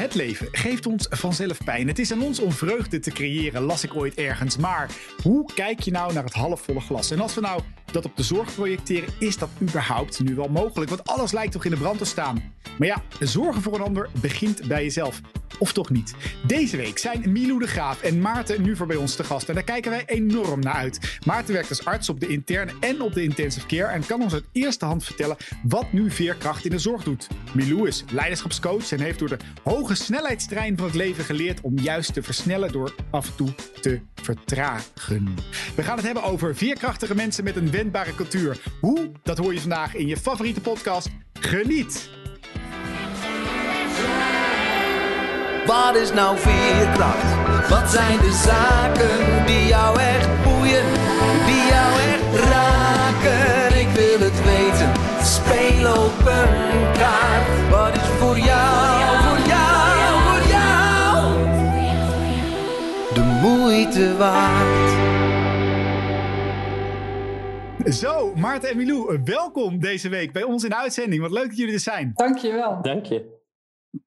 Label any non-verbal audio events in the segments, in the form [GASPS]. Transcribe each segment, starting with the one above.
Het leven geeft ons vanzelf pijn. Het is aan ons om vreugde te creëren, las ik ooit ergens. Maar hoe kijk je nou naar het halfvolle glas? En als we nou dat op de zorg projecteren, is dat überhaupt nu wel mogelijk? Want alles lijkt toch in de brand te staan. Maar ja, zorgen voor een ander begint bij jezelf. Of toch niet? Deze week zijn Milou de Graaf en Maarten nu voor bij ons te gast. En daar kijken wij enorm naar uit. Maarten werkt als arts op de interne en op de intensive care. En kan ons uit eerste hand vertellen wat nu veerkracht in de zorg doet. Milou is leiderschapscoach en heeft door de hoge snelheidstrein van het leven geleerd om juist te versnellen door af en toe te vertragen. We gaan het hebben over veerkrachtige mensen met een wendbare cultuur. Hoe? Dat hoor je vandaag in je favoriete podcast. Geniet! Wat is nou veerkracht? Wat zijn de zaken die jou echt boeien, die jou echt raken? Ik wil het weten, speel op een kaart. Wat is voor jou, voor jou, voor jou de moeite waard? Zo, Maarten en Milou, welkom deze week bij ons in de uitzending. Wat leuk dat jullie er zijn. Dankjewel. Dank je.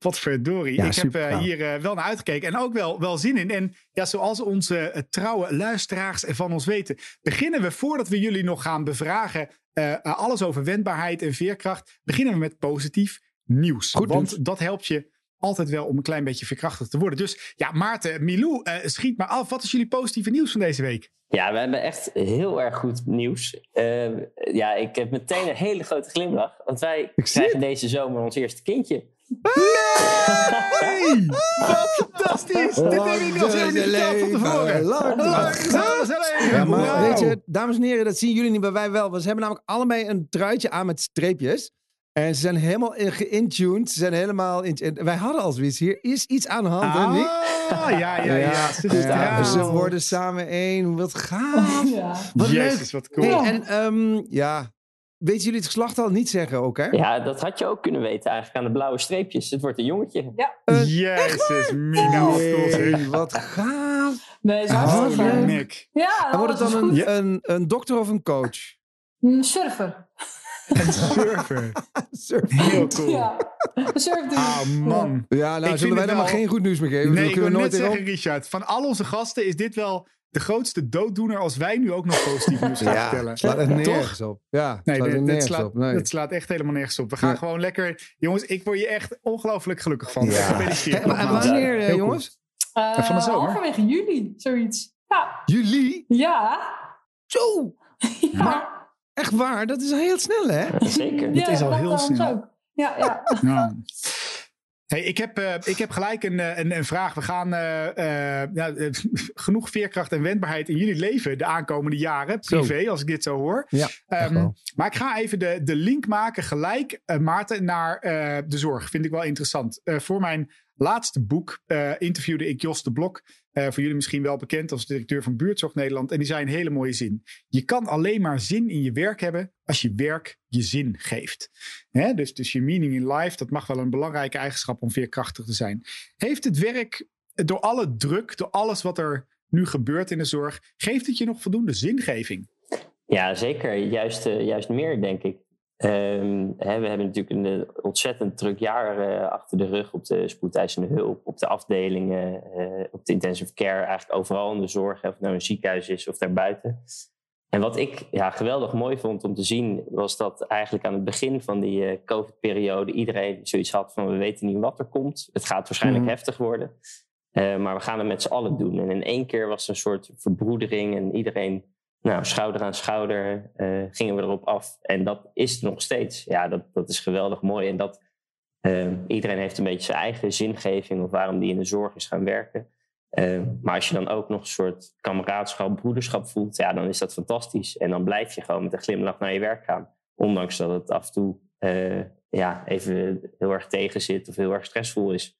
Wat verdorie. Ja, ik heb eh, hier eh, wel naar uitgekeken en ook wel, wel zin in. En ja, zoals onze eh, trouwe luisteraars van ons weten, beginnen we voordat we jullie nog gaan bevragen, eh, alles over wendbaarheid en veerkracht, beginnen we met positief nieuws. Goed Want dat helpt je altijd wel om een klein beetje verkrachtigd te worden. Dus ja, Maarten, Milou, eh, schiet maar af. Wat is jullie positieve nieuws van deze week? Ja, we hebben echt heel erg goed nieuws. Eh, ja, ik heb meteen een hele grote glimlach. Want wij krijgen deze zomer ons eerste kindje. Hey! [LAUGHS] Wat fantastisch! Dit heb ik nog helemaal niet verteld van tevoren. Lang. Ja, maar weet je, dames en heren, dat zien jullie niet, maar wij wel. Want ze hebben namelijk allebei een truitje aan met streepjes. En ze zijn helemaal in- geïntuned. Ze zijn helemaal in. wij hadden al zoiets. Hier is iets aan de hand, hè, Nick? Ah, ja, ja, ja. Ze Ja, stralen. ze worden samen één. Wat gaaf. Ja. Wat Jezus, wat cool. Hey, en ehm, ja, weten jullie het geslacht al niet zeggen ook, hè? Ja, dat had je ook kunnen weten eigenlijk aan de blauwe streepjes. Het wordt een jongetje. Een- Jezus, Mina. Jee, wat gaaf. Nee, is Oh. Nick. Ja, En wordt het dan een, een, een dokter of een coach? Een surfer. Een surfer. [LAUGHS] Heel cool. Ja, een surfdude. Ah, man. Ja, nou Ik vind zullen wij dan maar geen goed nieuws meer geven. Nee, ik wil kunnen we net nooit zeggen, Richard. Van al onze gasten is dit wel de grootste dooddoener als wij nu ook nog positief nieuws gaan [LAUGHS] Ja, vertellen. slaat Toch? nergens op. Ja, Nee, slaat dit, slaat, op. Nee. dit slaat echt helemaal nergens op. We gaan Ja. gewoon lekker... Jongens, ik word je echt ongelooflijk gelukkig van. Ja. Gefeliciteerd. [LAUGHS] Maar en wanneer, eh, jongens? Eh, van de zomer? Halverwege juli, zoiets. Ja. Juli? Ja. Zo, [LAUGHS] Ja. echt waar. Dat is heel snel, hè? Zeker. ja, is al dat heel snel. ook. Ja, ja. Hey, ik, heb, eh, ik heb gelijk een, eh, een, een vraag. We gaan eh, [LAUGHS] genoeg veerkracht en wendbaarheid in jullie leven de aankomende jaren. Zo. Privé, als ik dit zo hoor. Ja, Ehm, maar ik ga even de, de link maken gelijk, Maarten, naar de zorg. Vind ik wel interessant. Voor mijn laatste boek interviewde ik Jos de Blok. Eh, voor jullie misschien wel bekend als directeur van Buurtzorg Nederland. En die zei een hele mooie zin. Je kan alleen maar zin in je werk hebben als je werk je zin geeft. Hè? Dus, dus je meaning in life, dat mag wel een belangrijke eigenschap om veerkrachtig te zijn. Heeft het werk, door alle druk, door alles wat er nu gebeurt in de zorg, geeft het je nog voldoende zingeving? Ja, zeker. Juist, eh, juist meer, denk ik. Ehm, hè, we hebben natuurlijk een eh, ontzettend druk jaar eh, achter de rug op de spoedeisende hulp, op de afdelingen, eh, op de intensive care, eigenlijk overal in de zorg, of het nou een ziekenhuis is of daarbuiten. En wat ik ja, geweldig mooi vond om te zien, was dat eigenlijk aan het begin van die COVID-periode iedereen zoiets had van we weten niet wat er komt. Het gaat waarschijnlijk Mhm. heftig worden. Maar we gaan het met z'n allen doen. En in één keer was er een soort verbroedering en iedereen nou, schouder aan schouder eh, gingen we erop af. En dat is nog steeds. Ja, dat, dat is geweldig mooi. En dat eh, iedereen heeft een beetje zijn eigen zingeving of waarom die in de zorg is gaan werken. Eh, maar als je dan ook nog een soort kameraadschap, broederschap voelt, ja, dan is dat fantastisch. En dan blijf je gewoon met een glimlach naar je werk gaan. Ondanks dat het af en toe ja, even heel erg tegen zit of heel erg stressvol is.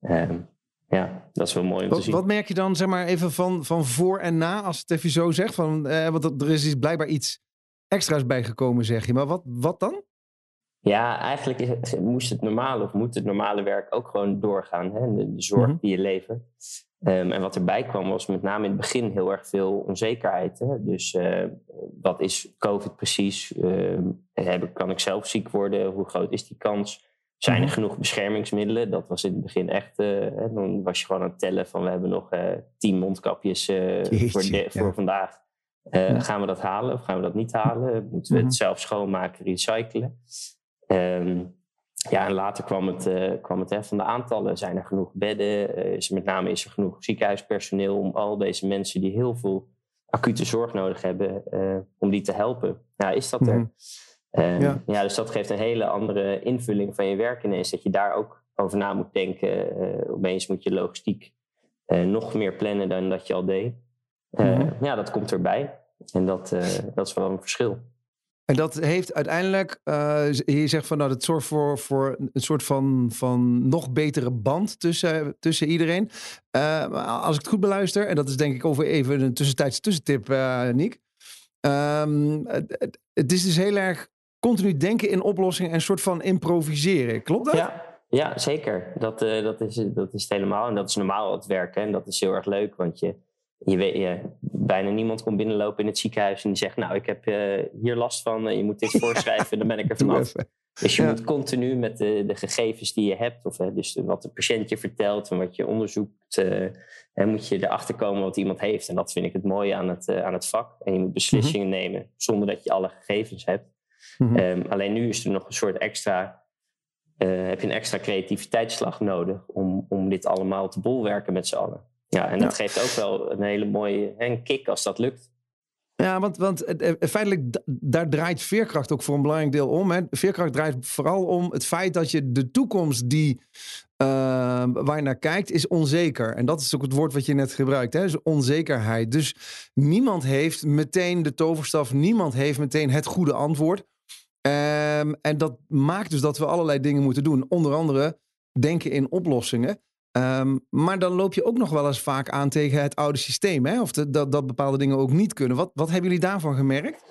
Eh, ja, dat is wel mooi om te Wat, zien. wat merk je dan, zeg maar, even van, van voor en na, als het even zo zegt? Van, eh, want er is iets- blijkbaar iets extra's bijgekomen, zeg je. Maar wat, wat dan? Ja, eigenlijk is- moest het normale of moet het normale werk ook gewoon doorgaan. Hè? De, de zorg Mhm. die je levert. Ehm, en wat erbij kwam was met name in het begin heel erg veel onzekerheid. Hè? Dus eh, wat is COVID precies? Ehm, heb kan ik zelf ziek worden? Hoe groot is die kans? Zijn er Mhm. genoeg beschermingsmiddelen? Dat was in het begin echt. eh, dan was je gewoon aan het tellen van we hebben nog eh tien mondkapjes eh, Jeetje, voor, de- ja. voor vandaag. Ja. Gaan we dat halen of gaan we dat niet halen? Moeten we Mhm. het zelf schoonmaken, recyclen? Ehm, ja, en later kwam het, kwam het hè, van de aantallen. Zijn er genoeg bedden? Is er, met name is er genoeg ziekenhuispersoneel om al deze mensen die heel veel acute zorg nodig hebben, om die te helpen? Ja, is dat er? Ehm, Ja. ja. dus dat geeft een hele andere invulling van je werk ineens. Dat je daar ook over na moet denken. Eh, opeens moet je logistiek eh, nog meer plannen dan dat je al deed. Eh, Mhm. Ja, dat komt erbij. En dat, dat is wel een verschil. En dat heeft uiteindelijk, je zegt van nou, dat zorgt voor, voor een soort van, van nog betere band tussen, tussen iedereen. Als ik het goed beluister, en dat is denk ik over even een tussentijdse tussentip, Niek. Ehm, het- het is dus heel erg continu denken in oplossingen en een soort van improviseren. Klopt dat? Ja, ja zeker. Dat, eh, dat, is, dat is het helemaal. En dat is normaal het werken. En dat is heel erg leuk. Want je, je weet, je, bijna niemand komt binnenlopen in het ziekenhuis en die zegt: Nou, ik heb eh, hier last van. eh, je moet dit [LAUGHS] voorschrijven. dan ben ik er vanaf. Dus je Ja. moet continu met de, de gegevens die je hebt, of hè, dus wat de patiënt je vertelt en wat je onderzoekt, en moet je erachter komen wat iemand heeft. En dat vind ik het mooie aan het, aan het vak. En je moet beslissingen nemen zonder dat je alle gegevens hebt. Mhm. Ehm, alleen nu is er nog een soort extra, eh, heb je een extra creativiteitsslag nodig om, om dit allemaal te bolwerken met z'n allen. Ja, en dat geeft ook wel een hele mooie een kick als dat lukt. Ja, want, want eh, eh, feitelijk, daar draait veerkracht ook voor een belangrijk deel om. Hè. Veerkracht draait vooral om het feit dat je de toekomst die, eh, waar je naar kijkt, is onzeker. En dat is ook het woord wat je net gebruikt, hè, is onzekerheid. Dus niemand heeft meteen de toverstaf, niemand heeft meteen het goede antwoord. Ehm, en dat maakt dus dat we allerlei dingen moeten doen. Onder andere denken in oplossingen. Ehm, maar dan loop je ook nog wel eens vaak aan tegen het oude systeem. Hè? Of de- dat, dat bepaalde dingen ook niet kunnen. Wat, wat hebben jullie daarvan gemerkt?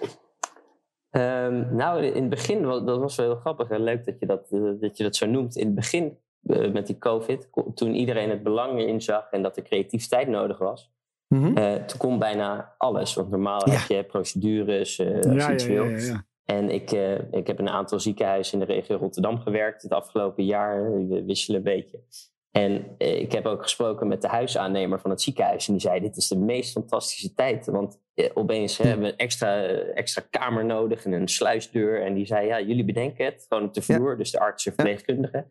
Ehm, nou, in het begin, dat was wel heel grappig en leuk dat je dat, eh, dat, je dat zo noemt. In het begin eh, met die COVID, toen iedereen het belang erin zag en dat er creativiteit nodig was, Mhm. eh, toen kon bijna alles. Want normaal Ja. heb je procedures, eh als Ja, iets ja, wil. ja, ja. En ik, eh, ik heb in een aantal ziekenhuizen in de regio Rotterdam gewerkt het afgelopen jaar. We wisselen een beetje. En eh, ik heb ook gesproken met de huisaannemer van het ziekenhuis. En die zei, dit is de meest fantastische tijd. Want eh, opeens hebben we een extra, extra kamer nodig en een sluisdeur. En die zei, ja, jullie bedenken het. Gewoon op de vloer, dus de arts en verpleegkundige.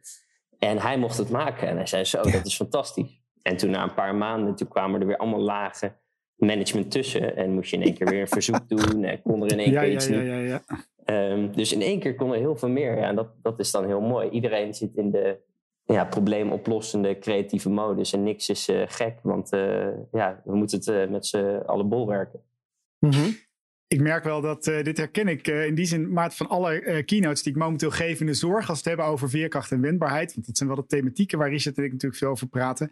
En hij mocht het maken. En hij zei, zo, dat is fantastisch. En toen na een paar maanden, toen kwamen er weer allemaal lagen management tussen. En moest je in één keer weer een [LAUGHS] verzoek doen. En kon er in één Ja, keer ja, iets ja, ja, ja. Ehm, dus in één keer kon er heel veel meer. Ja, en dat, dat is dan heel mooi. Iedereen zit in de ja, probleemoplossende creatieve modus. En niks is eh, gek, want eh, ja, we moeten het eh, met z'n allen bolwerken. Mhm. Ik merk wel dat, eh, dit herken ik eh, in die zin, Maat, van alle eh, keynotes die ik momenteel geef in de zorg, als we het hebben over veerkracht en wendbaarheid, want dat zijn wel de thematieken waar Richard en ik natuurlijk veel over praten,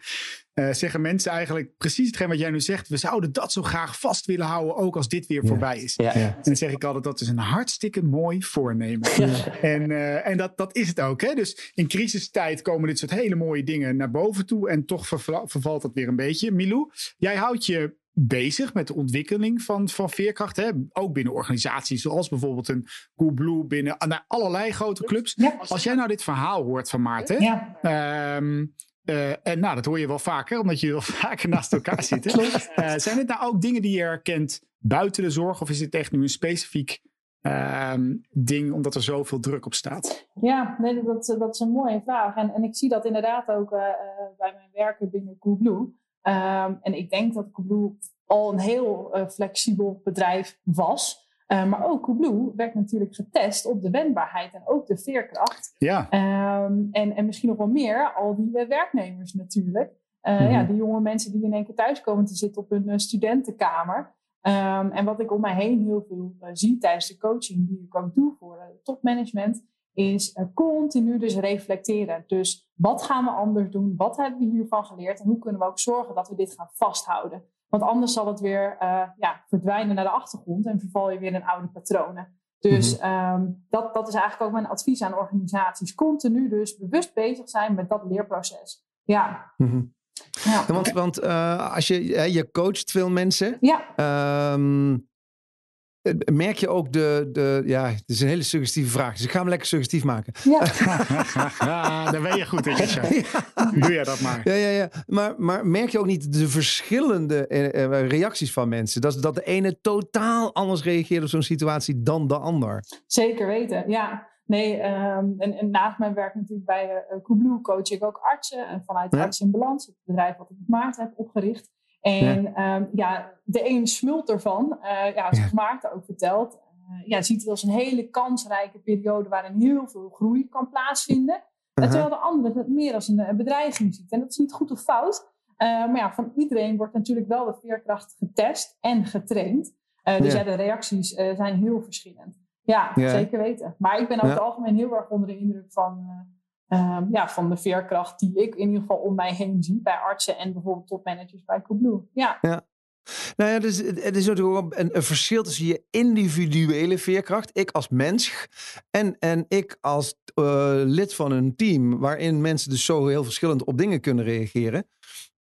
eh, zeggen mensen eigenlijk precies hetgeen wat jij nu zegt. We zouden dat zo graag vast willen houden, ook als dit weer Ja. voorbij is. Ja, En dan zeg ik altijd, dat is een hartstikke mooi voornemen. En, eh, en dat, dat is het ook. Hè? Dus in crisistijd komen dit soort hele mooie dingen naar boven toe. En toch verva- vervalt dat weer een beetje. Milou, jij houdt je bezig met de ontwikkeling van, van veerkracht. Hè? Ook binnen organisaties zoals bijvoorbeeld een Coolblue. Binnen nou, allerlei grote clubs. Ja. Als jij nou dit verhaal hoort van Maarten. Ja, ehm, eh, en nou, dat hoor je wel vaker, omdat je wel [LAUGHS] vaker naast elkaar zitten. klopt. Eh, zijn dit nou ook dingen die je herkent buiten de zorg? Of is dit echt nu een specifiek ehm, ding omdat er zoveel druk op staat? Ja, nee, dat, dat is een mooie vraag. En, en ik zie dat inderdaad ook eh, bij mijn werken binnen Coolblue. Ehm, en ik denk dat Coolblue al een heel eh, flexibel bedrijf was. Eh, maar ook Coolblue werd natuurlijk getest op de wendbaarheid en ook de veerkracht. Ja, Ehm, en, en misschien nog wel meer, al die eh, werknemers natuurlijk. Mhm. Ja, die jonge mensen die in één keer thuis komen te zitten op hun studentenkamer. Ehm, en wat ik om mij heen heel veel zie tijdens de coaching die ik ook doe voor topmanagement, is eh, continu dus reflecteren. Dus wat gaan we anders doen? Wat hebben we hiervan geleerd? En hoe kunnen we ook zorgen dat we dit gaan vasthouden? Want anders zal het weer eh, ja, verdwijnen naar de achtergrond en verval je weer in oude patronen. Dus ehm, dat, dat is eigenlijk ook mijn advies aan organisaties. Continu dus bewust bezig zijn met dat leerproces. Ja, Mhm. ja. Ja, want want eh, als je, je coacht veel mensen. ja. Ehm, eh, merk je ook de, de, ja, het is een hele suggestieve vraag, dus ik ga hem lekker suggestief maken. Ja. [LAUGHS] Daar ben je goed in. [LAUGHS] Doe jij dat maar. Ja, ja, ja. Maar, maar merk je ook niet de verschillende eh, eh, reacties van mensen? Dat, dat de ene totaal anders reageert op zo'n situatie dan de ander. Zeker weten, ja. Nee, ehm, en, en, naast mijn werk natuurlijk bij uh, Coolblue coach ik ook artsen. En vanuit Ja. Arts in Balans, het bedrijf wat ik met Maarten heb opgericht. En ja, ja de een smult ervan. Uh, ja, zoals Ja. Maarten ook vertelt. Uh, ja, ziet het als een hele kansrijke periode waarin heel veel groei kan plaatsvinden. Terwijl de andere het meer als een, een bedreiging ziet. En dat is niet goed of fout. Maar ja, van iedereen wordt natuurlijk wel de veerkracht getest en getraind. Dus Ja. ja, de reacties zijn heel verschillend. Ja, zeker weten. Maar ik ben over het algemeen heel erg onder de indruk van, um, ja, van de veerkracht die ik in ieder geval om mij heen zie bij artsen en bijvoorbeeld topmanagers bij Coolblue. Ja. Ja. Nou ja, dus het is natuurlijk ook een, een verschil tussen je individuele veerkracht, ik als mens, en, en ik als uh, lid van een team, waarin mensen dus zo heel verschillend op dingen kunnen reageren.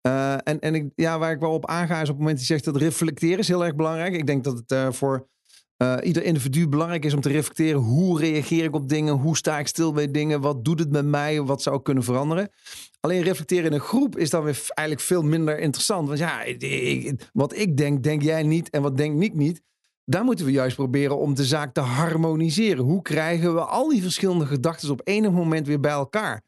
Uh, en en ik, ja, waar ik wel op aanga is op het moment dat je zegt dat reflecteren is heel erg belangrijk. Ik denk dat het uh, voor uh, ieder individu belangrijk is om te reflecteren. Hoe reageer ik op dingen? Hoe sta ik stil bij dingen? Wat doet het met mij? Wat zou ik kunnen veranderen? Alleen reflecteren in een groep is dan weer eigenlijk veel minder interessant. Want ja, wat ik denk, denk jij niet. En wat denk ik niet. Daar moeten we juist proberen om de zaak te harmoniseren. Hoe krijgen we al die verschillende gedachten op enig moment weer bij elkaar?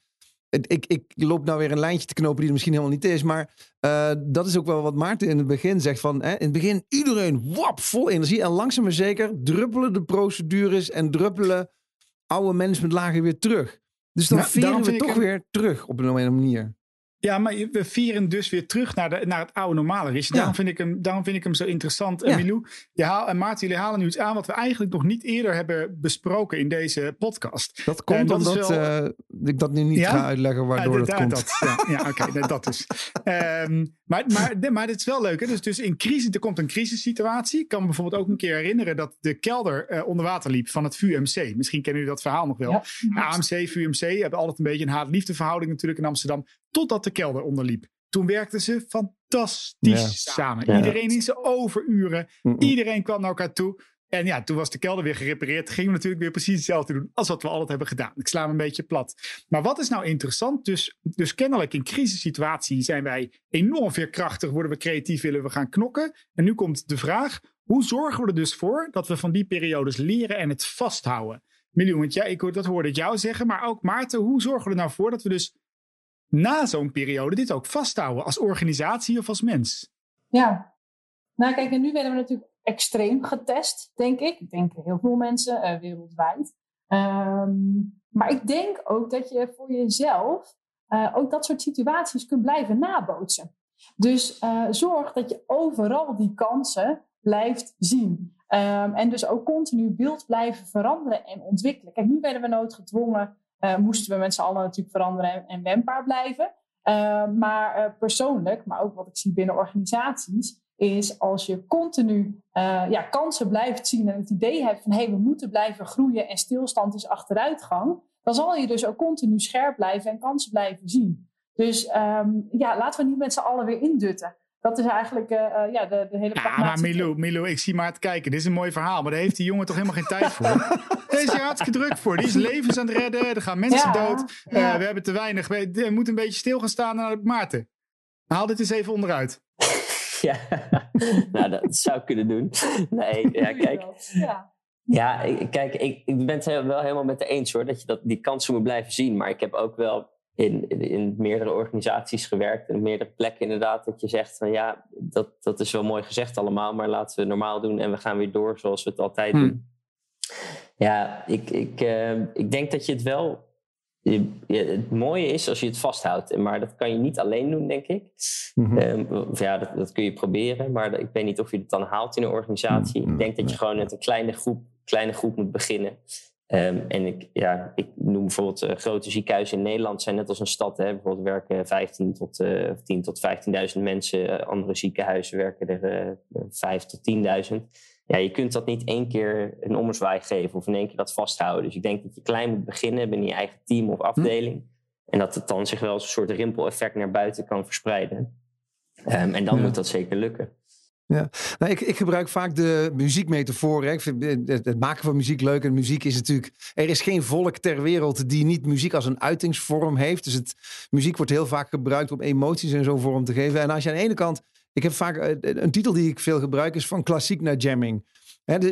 Ik, ik loop nou weer een lijntje te knopen die er misschien helemaal niet is. Maar uh, dat is ook wel wat Maarten in het begin zegt. Van, hè, in het begin iedereen wap, vol energie. En langzaam maar zeker druppelen de procedures en druppelen oude managementlagen weer terug. Dus dan Nou, veren we toch weer terug op een andere manier. Ja, maar we vieren dus weer terug naar, de, naar het oude normale. Richard. Ja. Daarom, vind ik hem, daarom vind ik hem zo interessant. En Ja. Milou je haal, en Maarten, jullie halen nu iets aan wat we eigenlijk nog niet eerder hebben besproken in deze podcast. Dat komt En dat is omdat wel- eh, ik dat nu niet Ja? ga uitleggen waardoor Ja, dat komt. dat, ja, ja [LAUGHS] oké, dat dus. Ehm, maar, maar, maar dit is wel leuk. Hè? Dus, dus in crisis, er komt een crisissituatie. Ik kan me bijvoorbeeld ook een keer herinneren dat de kelder eh, onder water liep van het VUMC. Misschien kennen jullie dat verhaal nog wel. Ja. AMC, VUMC hebben altijd een beetje een haat-liefde verhouding natuurlijk in Amsterdam. Totdat de kelder onderliep. Toen werkten ze fantastisch Ja. samen. Ja. Iedereen in zijn overuren. Iedereen kwam naar elkaar toe. En ja, toen was de kelder weer gerepareerd. Gingen we natuurlijk weer precies hetzelfde doen als wat we altijd hebben gedaan. Ik sla hem een beetje plat. Maar wat is nou interessant? Dus, dus kennelijk in crisissituatie zijn wij enorm veerkrachtig. Worden we creatief, willen we gaan knokken. En nu komt de vraag. Hoe zorgen we er dus voor dat we van die periodes leren en het vasthouden? Miljoen, want jij, ik, hoor- dat hoorde ik jou zeggen. Maar ook Maarten, hoe zorgen we er nou voor dat we dus na zo'n periode dit ook vasthouden? Als organisatie of als mens? Ja. Nou kijk, en nu werden we natuurlijk extreem getest, denk ik. Ik denk heel veel mensen eh, wereldwijd. Ehm, maar ik denk ook dat je voor jezelf eh, ook dat soort situaties kunt blijven nabootsen. Dus eh, zorg dat je overal die kansen blijft zien. Ehm, en dus ook continu beeld blijven veranderen en ontwikkelen. Kijk, nu werden we noodgedwongen, eh, moesten we met z'n allen natuurlijk veranderen en, en wendbaar blijven. Ehm, maar eh, persoonlijk, maar ook wat ik zie binnen organisaties, is als je continu eh, ja, kansen blijft zien en het idee hebt van hé, hey, we moeten blijven groeien en stilstand is achteruitgang, dan zal je dus ook continu scherp blijven en kansen blijven zien. Dus ehm, ja, laten we niet met z'n allen weer indutten. Dat is eigenlijk eh, eh, ja, de, de hele Ja, maar Milou, Milou, ik zie maar het kijken. Dit is een mooi verhaal, maar daar heeft die jongen toch helemaal geen tijd voor. [LAUGHS] Daar is hartstikke druk voor. Die is levens aan het redden. Er gaan mensen Ja, dood. Eh, we hebben te weinig. We, we moeten een beetje stil gaan staan naar Maarten. Haal dit eens even onderuit. [LAUGHS] Ja, nou, dat zou ik kunnen doen. Nee, ja, kijk. Ja. Ja, ik- kijk, ik, ik ben het he- wel helemaal met de eens hoor, dat je dat, die kansen moet blijven zien. Maar ik heb ook wel in, in, in meerdere organisaties gewerkt en op meerdere plekken inderdaad, dat je zegt van ja, dat, dat is wel mooi gezegd allemaal, maar laten we normaal doen en we gaan weer door zoals we het altijd Hmm. doen. Ja, ik, ik, eh, ik denk dat je het wel. je- het mooie is als je het vasthoudt, maar dat kan je niet alleen doen, denk ik. Mhm. Ehm, of ja, dat, dat kun je proberen, maar ik weet niet of je het dan haalt in een organisatie. Mm, Ik denk dat je gewoon met een kleine groep, kleine groep moet beginnen. Ehm, en ik, ja, ik noem bijvoorbeeld eh, grote ziekenhuizen in Nederland zijn net als een stad. Hè. Bijvoorbeeld werken 15 tot, eh 10 tot 15.000 mensen. Andere ziekenhuizen werken er eh 5 tot 10.000. Ja, je kunt dat niet één keer een ommezwaai geven of in één keer dat vasthouden. Dus ik denk dat je klein moet beginnen binnen je eigen team of afdeling. En dat het dan zich wel als een soort rimpeleffect naar buiten kan verspreiden. Ehm, en dan Ja. moet dat zeker lukken. Ja, nou, ik, ik gebruik vaak de muziekmetafoor. hè. Ik vind het, het maken van muziek leuk. En muziek is natuurlijk. Er is geen volk ter wereld die niet muziek als een uitingsvorm heeft. Dus het, muziek wordt heel vaak gebruikt om emoties en zo vorm te geven. En als je aan de ene kant. Ik heb vaak eh, een titel die ik veel gebruik, is van klassiek naar jamming.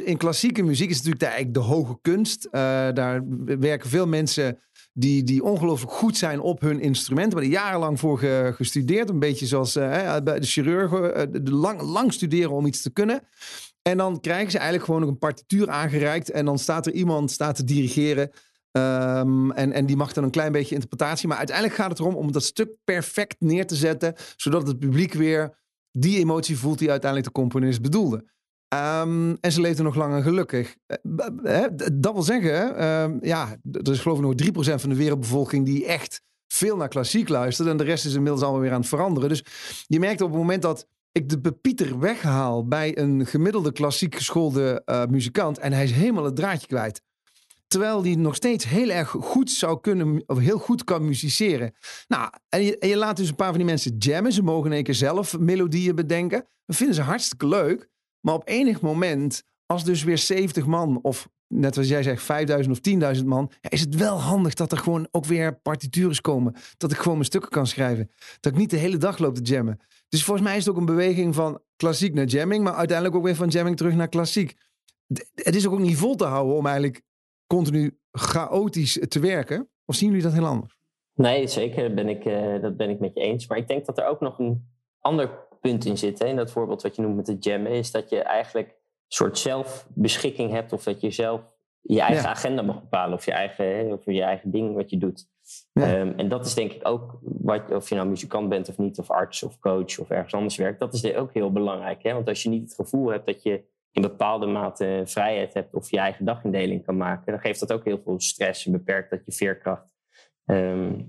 In klassieke muziek is natuurlijk de, eigenlijk de hoge kunst. Eh, daar werken veel mensen die, die ongelooflijk goed zijn op hun instrument. Waar die jarenlang voor ge- gestudeerd. Een beetje zoals eh, bij de chirurgen. eh, lang, lang studeren om iets te kunnen. En dan krijgen ze eigenlijk gewoon een partituur aangereikt. En dan staat er iemand staat te dirigeren. Ehm, en, en die mag dan een klein beetje interpretatie. Maar uiteindelijk gaat het erom om dat stuk perfect neer te zetten. Zodat het publiek weer die emotie voelt die uiteindelijk de componist bedoelde. Ehm, en ze leefden nog lang en gelukkig. Eh, dat wil zeggen, ehm, ja, er is geloof ik nog 3% van de wereldbevolking die echt veel naar klassiek luistert. En de rest is inmiddels allemaal weer aan het veranderen. Dus je merkt op het moment dat ik de pepieter weghaal bij een gemiddelde klassiek geschoolde eh, muzikant. En hij is helemaal het draadje kwijt. Terwijl die nog steeds heel erg goed zou kunnen, of heel goed kan musiceren. Nou, en je, laat dus een paar van die mensen jammen. Ze mogen in één keer zelf melodieën bedenken. Dat vinden ze hartstikke leuk. Maar op enig moment, als dus weer 70 man, of net zoals jij zegt, 5000 of 10.000 man, ja, is het wel handig dat er gewoon ook weer partitures komen. Dat ik gewoon mijn stukken kan schrijven. Dat ik niet de hele dag loop te jammen. Dus volgens mij is het ook een beweging van klassiek naar jamming, maar uiteindelijk ook weer van jamming terug naar klassiek. Het is ook niet vol te houden om eigenlijk continu chaotisch te werken. Of zien jullie dat heel anders? Nee, zeker. Dat ben, ik, eh, dat ben ik met je eens. Maar ik denk dat er ook nog een ander punt in zit. Hè? In dat voorbeeld wat je noemt met de jammen. Is dat je eigenlijk een soort zelfbeschikking hebt. Of dat je zelf je eigen Ja. agenda mag bepalen. Of je eigen, hè, of je eigen ding wat je doet. Ja. Ehm, en dat is denk ik ook, wat, of je nou muzikant bent of niet. Of arts of coach of ergens anders werkt. Dat is ook heel belangrijk. Hè? Want als je niet het gevoel hebt dat je in bepaalde mate vrijheid hebt. Of je eigen dagindeling kan maken. Dan geeft dat ook heel veel stress. En beperkt dat je veerkracht. Ehm,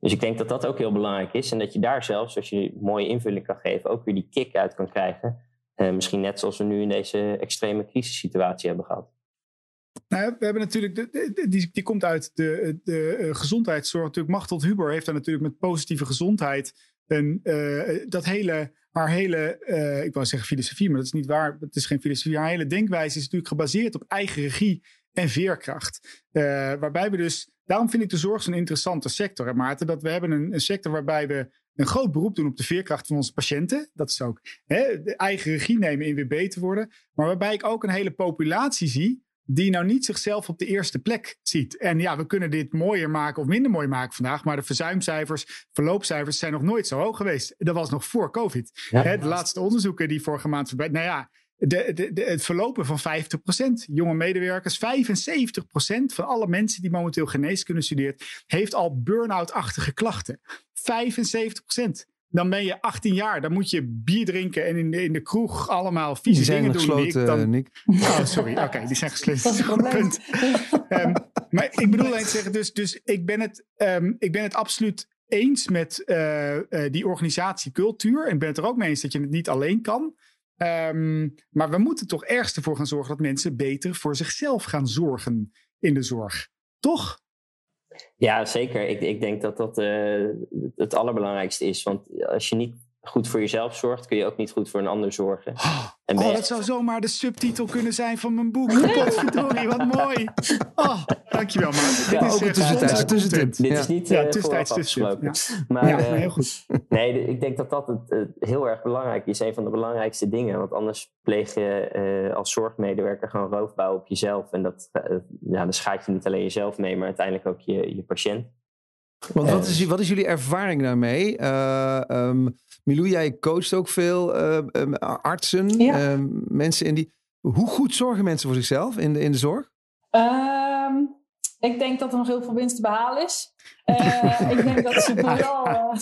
dus ik denk dat dat ook heel belangrijk is. En dat je daar zelfs, als je mooie invulling kan geven, ook weer die kick uit kan krijgen. Eh, misschien net zoals we nu in deze extreme crisissituatie hebben gehad. Nou, we hebben natuurlijk, de, die, die komt uit de, de eh, gezondheidszorg. Natuurlijk, Machteld Huber heeft daar natuurlijk met positieve gezondheid een, eh, dat hele, haar hele, eh, ik wou zeggen filosofie, maar dat is niet waar. Het is geen filosofie. Haar hele denkwijze is natuurlijk gebaseerd op eigen regie en veerkracht. Eh, waarbij we dus, daarom vind ik de zorg zo'n interessante sector, hè, Maarten. Dat we hebben een, een sector waarbij we een groot beroep doen op de veerkracht van onze patiënten. Dat is ook hè, de eigen regie nemen in weer beter worden. Maar waarbij ik ook een hele populatie zie die nou niet zichzelf op de eerste plek ziet. En ja, we kunnen dit mooier maken of minder mooi maken vandaag, maar de verzuimcijfers, verloopcijfers zijn nog nooit zo hoog geweest. Dat was nog voor COVID. Ja. Hè, de laatste onderzoeken die vorige maand voorbij. Nou ja, de, de, de, het verlopen van 50%. Jonge medewerkers, 75% van alle mensen die momenteel geneeskunde studeert, heeft al burn-out-achtige klachten. 75%. Dan ben je 18 jaar, dan moet je bier drinken en in de, in de kroeg allemaal vieze Die zijn dingen doen. die ik gesloten, dan, Nick. Oh, sorry. Oké, die zijn gesloten. Dat is een probleem. Punt. Ehm, maar ik bedoel alleen te zeggen, dus, dus ik, ben het, ehm, ik ben het absoluut eens met eh, eh, die organisatiecultuur. En ik ben het er ook mee eens dat je het niet alleen kan. Ehm, maar we moeten toch ergens ervoor gaan zorgen dat mensen beter voor zichzelf gaan zorgen in de zorg. Toch? Ja, zeker. Ik, ik denk dat dat eh, het allerbelangrijkste is. Want als je niet goed voor jezelf zorgt, kun je ook niet goed voor een ander zorgen. [GASPS] En Oh, je- dat zou zomaar de subtitel kunnen zijn van mijn boek. [LAUGHS] Potverdorie, wat mooi. Oh, dankjewel, Maarten. Ja, Dit is Ook een tussentijds tussentip. Dit Ja. is niet Ja, eh tussentijds. Maar, Ja, eh, heel goed. [LAUGHS] Nee, ik denk dat dat het, eh, heel erg belangrijk is. Een van de belangrijkste dingen. Want anders pleeg je eh, als zorgmedewerker gewoon roofbouw op jezelf. En dat, eh, ja, dan schaadt je niet alleen jezelf mee, maar uiteindelijk ook je, je patiënt. Want wat is, wat is jullie ervaring daarmee? Eh ehm, Milou, jij coacht ook veel eh, ehm, artsen, Ja. ehm, mensen in die... Hoe goed zorgen mensen voor zichzelf in de, in de zorg? Ehm, ik denk dat er nog heel veel winst te behalen is. Eh, ik denk dat ze [LAUGHS] vooral eh,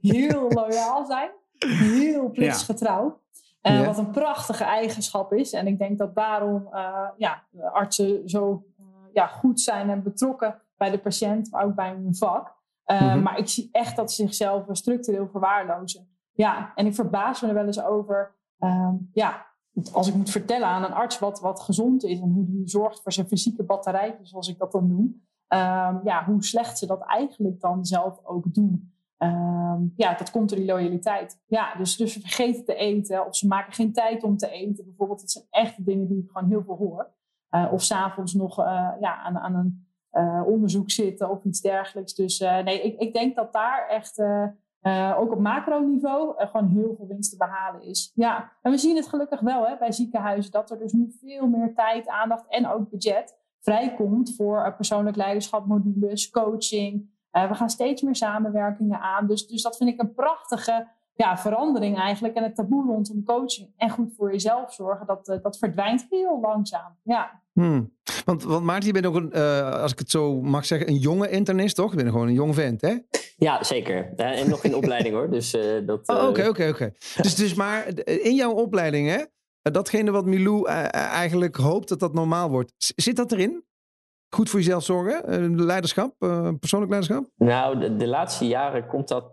heel loyaal zijn. Heel plichtsgetrouw. Eh, Ja. Wat een prachtige eigenschap is. En ik denk dat daarom eh, ja, artsen zo eh, ja, goed zijn en betrokken bij de patiënt, maar ook bij hun vak. Eh, Mhm. Maar ik zie echt dat ze zichzelf structureel verwaarlozen. Ja, en ik verbaas me er wel eens over. ehm, ja, als ik moet vertellen aan een arts wat, wat gezond is en hoe die zorgt voor zijn fysieke batterij, zoals ik dat dan noem. ehm, ja, hoe slecht ze dat eigenlijk dan zelf ook doen. ehm, ja, dat komt door die loyaliteit. Ja, dus, dus ze vergeten te eten of ze maken geen tijd om te eten. Bijvoorbeeld, dat zijn echt dingen die ik gewoon heel veel hoor. Uh, of s'avonds nog ja, aan, aan een onderzoek zitten of iets dergelijks. Dus nee, ik, ik denk dat daar echt uh, ook op macroniveau gewoon heel veel winst te behalen is. Ja, en we zien het gelukkig wel hè, bij ziekenhuizen dat er dus nu veel meer tijd, aandacht en ook budget vrijkomt voor persoonlijk leiderschap, modules, coaching. we gaan steeds meer samenwerkingen aan. Dus, dus dat vind ik een prachtige ja, verandering eigenlijk. En het taboe rondom coaching en goed voor jezelf zorgen, dat, dat verdwijnt heel langzaam. Ja. Hmm. Want, want Maarten, je bent ook een, als ik het zo mag zeggen, een jonge internist, toch? Je bent gewoon een jong vent, hè? Ja, zeker. en nog in opleiding hoor. Dus uh, dat. Oh, oké, oké, oké. Dus, dus maar in jouw opleiding, hè? Datgene wat Milou uh, eigenlijk hoopt dat dat normaal wordt. zit dat erin? Goed voor jezelf zorgen? leiderschap? persoonlijk leiderschap? Nou, de, de, laatste jaren komt dat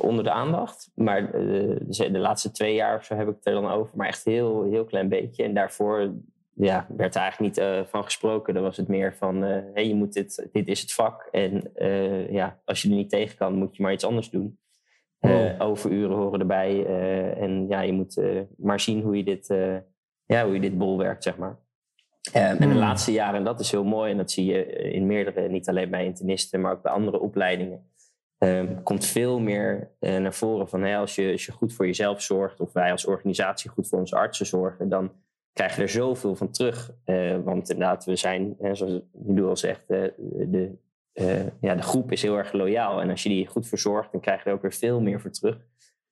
onder de aandacht. Maar de, de laatste twee jaar of zo heb ik het er dan over. Maar echt heel, heel klein beetje. En daarvoor ja, werd er eigenlijk niet uh, van gesproken. Dan was het meer van, uh, hey, je moet dit, dit is het vak. En ja, als je er niet tegen kan, moet je maar iets anders doen. Oh. Overuren horen erbij. en ja, je moet maar zien hoe je dit, ja, hoe je dit bol werkt, zeg maar. En de hmm. laatste jaren, en dat is heel mooi, en dat zie je in meerdere, niet alleen bij internisten, maar ook bij andere opleidingen, komt veel meer naar voren van hey, als, je, als je goed voor jezelf zorgt, of wij als organisatie goed voor onze artsen zorgen, dan krijg je er zoveel van terug. Uh, want inderdaad, we zijn, hè, zoals Milu al zegt, uh, de, ja, de groep is heel erg loyaal. En als je die goed verzorgt, dan krijg je er ook weer veel meer voor terug.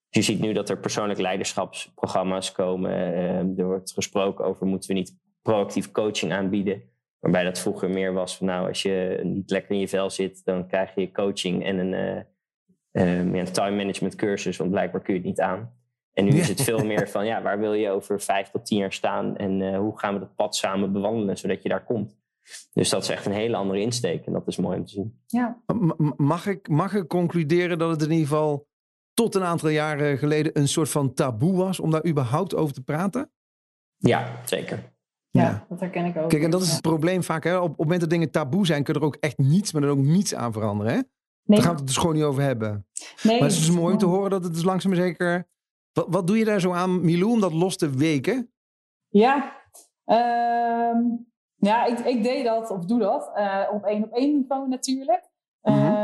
Dus je ziet nu dat er persoonlijk leiderschapsprogramma's komen. er wordt gesproken over moeten we niet proactief coaching aanbieden. Waarbij dat vroeger meer was van nou, als je niet lekker in je vel zit, dan krijg je coaching en een, een time management cursus. Want blijkbaar kun je het niet aan. En nu is het veel meer [LAUGHS] van, ja, waar wil je over vijf tot tien jaar staan en uh, hoe gaan we dat pad samen bewandelen zodat je daar komt. Dus dat is echt een hele andere insteek en dat is mooi om te zien. Ja. Mag, ik, mag ik concluderen dat het in ieder geval tot een aantal jaren geleden een soort van taboe was om daar überhaupt over te praten? Ja, zeker. Ja, ja. dat herken ik ook. Kijk, en dat is het probleem vaak. Hè? Op, op het moment dat dingen taboe zijn, kun je er ook echt niets, maar er ook niets aan veranderen. Hè? Nee. Daar gaan we het dus gewoon niet over hebben. Nee, maar het is dus mooi om te horen dat het dus langzaam zeker wat, wat doe je daar zo aan, Milou, om dat los te weken? Ja, ehm, ja ik, ik, deed dat, of doe dat, uh, op één op één niveau natuurlijk. Mm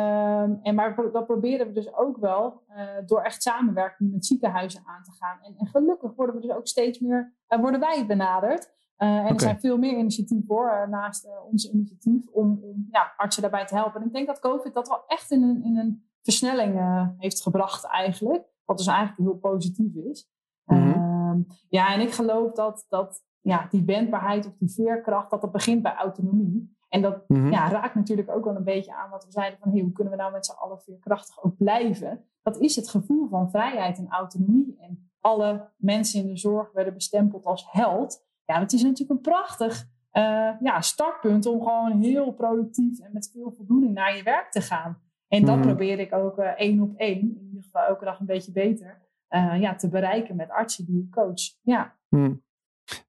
en maar dat proberen we dus ook wel uh, door echt samenwerking met ziekenhuizen aan te gaan. En, en, gelukkig worden we dus ook steeds meer, uh, worden wij benaderd. En okay. er zijn veel meer initiatieven voor, naast ons initiatief, om, om ja, artsen daarbij te helpen. En ik denk dat COVID dat wel echt in een, in een versnelling heeft gebracht eigenlijk. Wat dus eigenlijk heel positief is. Mm ja, en ik geloof dat, dat ja, die wendbaarheid of die veerkracht, dat dat begint bij autonomie. En dat mm -hmm. ja, raakt natuurlijk ook wel een beetje aan wat we zeiden van hey, hoe kunnen we nou met z'n allen veerkrachtig ook blijven. Dat is het gevoel van vrijheid en autonomie. En alle mensen in de zorg werden bestempeld als held. Ja, dat is natuurlijk een prachtig uh, ja, startpunt om gewoon heel productief en met veel voldoening naar je werk te gaan. En dat mm probeer ik ook uh, één op één, in ieder geval elke dag een beetje beter, uh, ja, te bereiken met artsen die ik coach. Ja. Mm.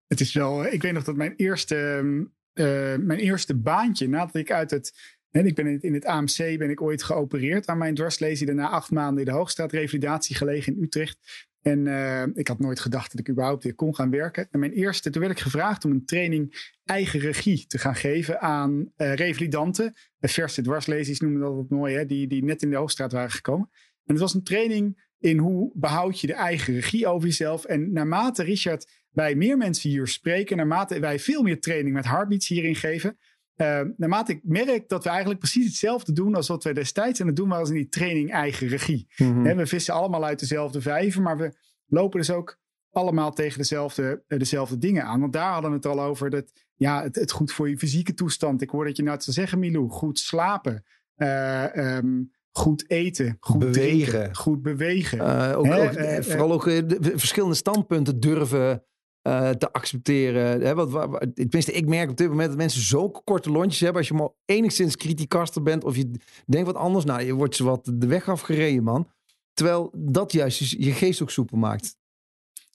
Het is wel, ik weet nog dat mijn eerste, uh, mijn eerste baantje, nadat ik uit het en ik ben in het, in het, AMC ben ik ooit geopereerd aan mijn dwarslesie. Daarna acht maanden in de Hoogstraatrevalidatie gelegen in Utrecht. En uh, ik had nooit gedacht dat ik überhaupt weer kon gaan werken. En mijn eerste, toen werd ik gevraagd om een training eigen regie te gaan geven aan uh, revalidanten. De verse dwarslesies noemen dat wat mooi, hè? Die, die net in de Hoogstraat waren gekomen. En het was een training in hoe behoud je de eigen regie over jezelf. En naarmate, Richard, wij meer mensen hier spreken, naarmate wij veel meer training met heartbeats hierin geven, uh, naarmate ik merk dat we eigenlijk precies hetzelfde doen als wat we destijds aan het doen waren in die training eigen regie. Mm we vissen allemaal uit dezelfde vijver, maar we lopen dus ook allemaal tegen dezelfde, uh, dezelfde dingen aan. Want daar hadden we het al over, dat, ja, het, het goed voor je fysieke toestand. Ik hoor dat je nou te zeggen, Milou, goed slapen. Uh, um, goed eten, goed bewegen, drinken, goed bewegen. ook, ook, vooral ook verschillende standpunten durven uh, te accepteren. Hè, wat, tenminste, ik merk op dit moment dat mensen zo korte lontjes hebben. Als je maar enigszins kritiekaster bent of je denkt wat anders. Nou, je wordt ze wat de weg afgereden, man. Terwijl dat juist je geest ook soepel maakt.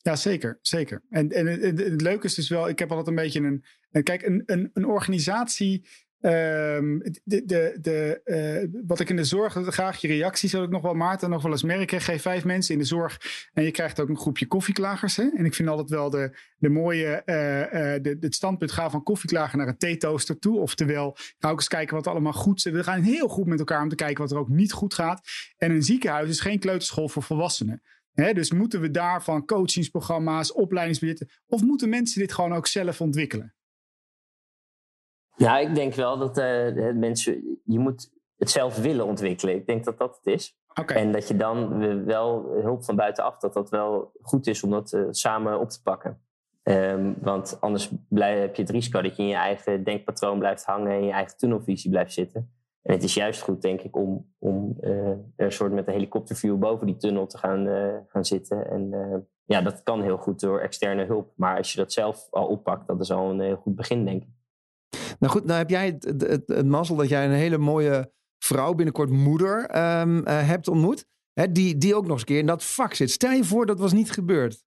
Ja, zeker. zeker. En, en het, het, leuke is dus wel, ik heb altijd een beetje een. Kijk, een, een, een organisatie Ehm, de, de, de, uh, wat ik in de zorg, graag je reactie, zou ik nog wel Maarten nog wel eens merken. Geef vijf mensen in de zorg en je krijgt ook een groepje koffieklagers. Hè? En ik vind altijd wel de, de mooie, uh, uh, de, het standpunt gaan van koffieklager naar een theetoaster toe. Oftewel, ga ook eens kijken wat allemaal goed zit. We gaan heel goed met elkaar om te kijken wat er ook niet goed gaat. En een ziekenhuis is geen kleuterschool voor volwassenen. Dus moeten we daarvan coachingsprogramma's, opleidingsbudgetten, of moeten mensen dit gewoon ook zelf ontwikkelen? Nou, ik denk wel dat uh, mensen, je moet het zelf willen ontwikkelen. Ik denk dat dat het is. Okay. En dat je dan wel hulp van buitenaf, dat dat wel goed is om dat uh, samen op te pakken. Um, want anders blijf, heb je het risico dat je in je eigen denkpatroon blijft hangen en in je eigen tunnelvisie blijft zitten. En het is juist goed, denk ik, om, om uh, een soort met een helikopterview boven die tunnel te gaan, gaan zitten. En ja, dat kan heel goed door externe hulp. Maar als je dat zelf al oppakt, dat is al een heel goed begin, denk ik. Nou goed, nou heb jij het, het, het, het mazzel dat jij een hele mooie vrouw, binnenkort moeder, um, uh, hebt ontmoet. Hè, die, die ook nog eens een keer in dat vak zit. Stel je voor dat was niet gebeurd.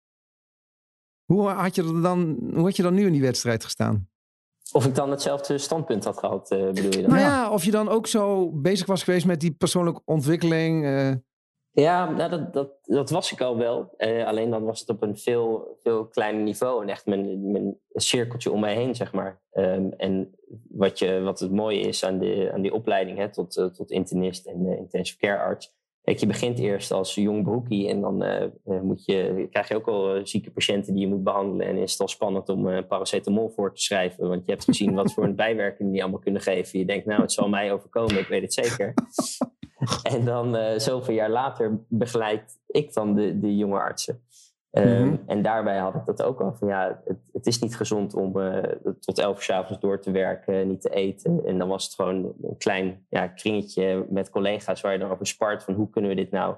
Hoe had je, dan, hoe had je dan nu in die wedstrijd gestaan? Of ik dan hetzelfde standpunt had gehad, uh, bedoel je dan? Nou ja, of je dan ook zo bezig was geweest met die persoonlijke ontwikkeling. Uh... Ja, nou, dat, dat, dat was ik al wel. Uh, alleen dan was het op een veel, veel kleiner niveau. En echt mijn, mijn cirkeltje om mij heen, zeg maar. Um, en wat, je, wat het mooie is aan, de, aan die opleiding hè, tot, uh, tot internist en uh, intensive care arts. Kijk, je begint eerst als jong broekie en dan moet je, krijg je ook al zieke patiënten die je moet behandelen. En is het al spannend om paracetamol voor te schrijven. Want je hebt gezien wat voor een bijwerking die allemaal kunnen geven. Je denkt, nou, het zal mij overkomen, ik weet het zeker. [LAUGHS] En dan uh, zoveel jaar later begeleid ik dan de, de jonge artsen. Um, mm-hmm. En daarbij had ik dat ook al van ja, het, het is niet gezond om uh, tot elf uur s avonds door te werken, niet te eten. En dan was het gewoon een klein ja, kringetje met collega's waar je dan over spart van hoe kunnen we dit nou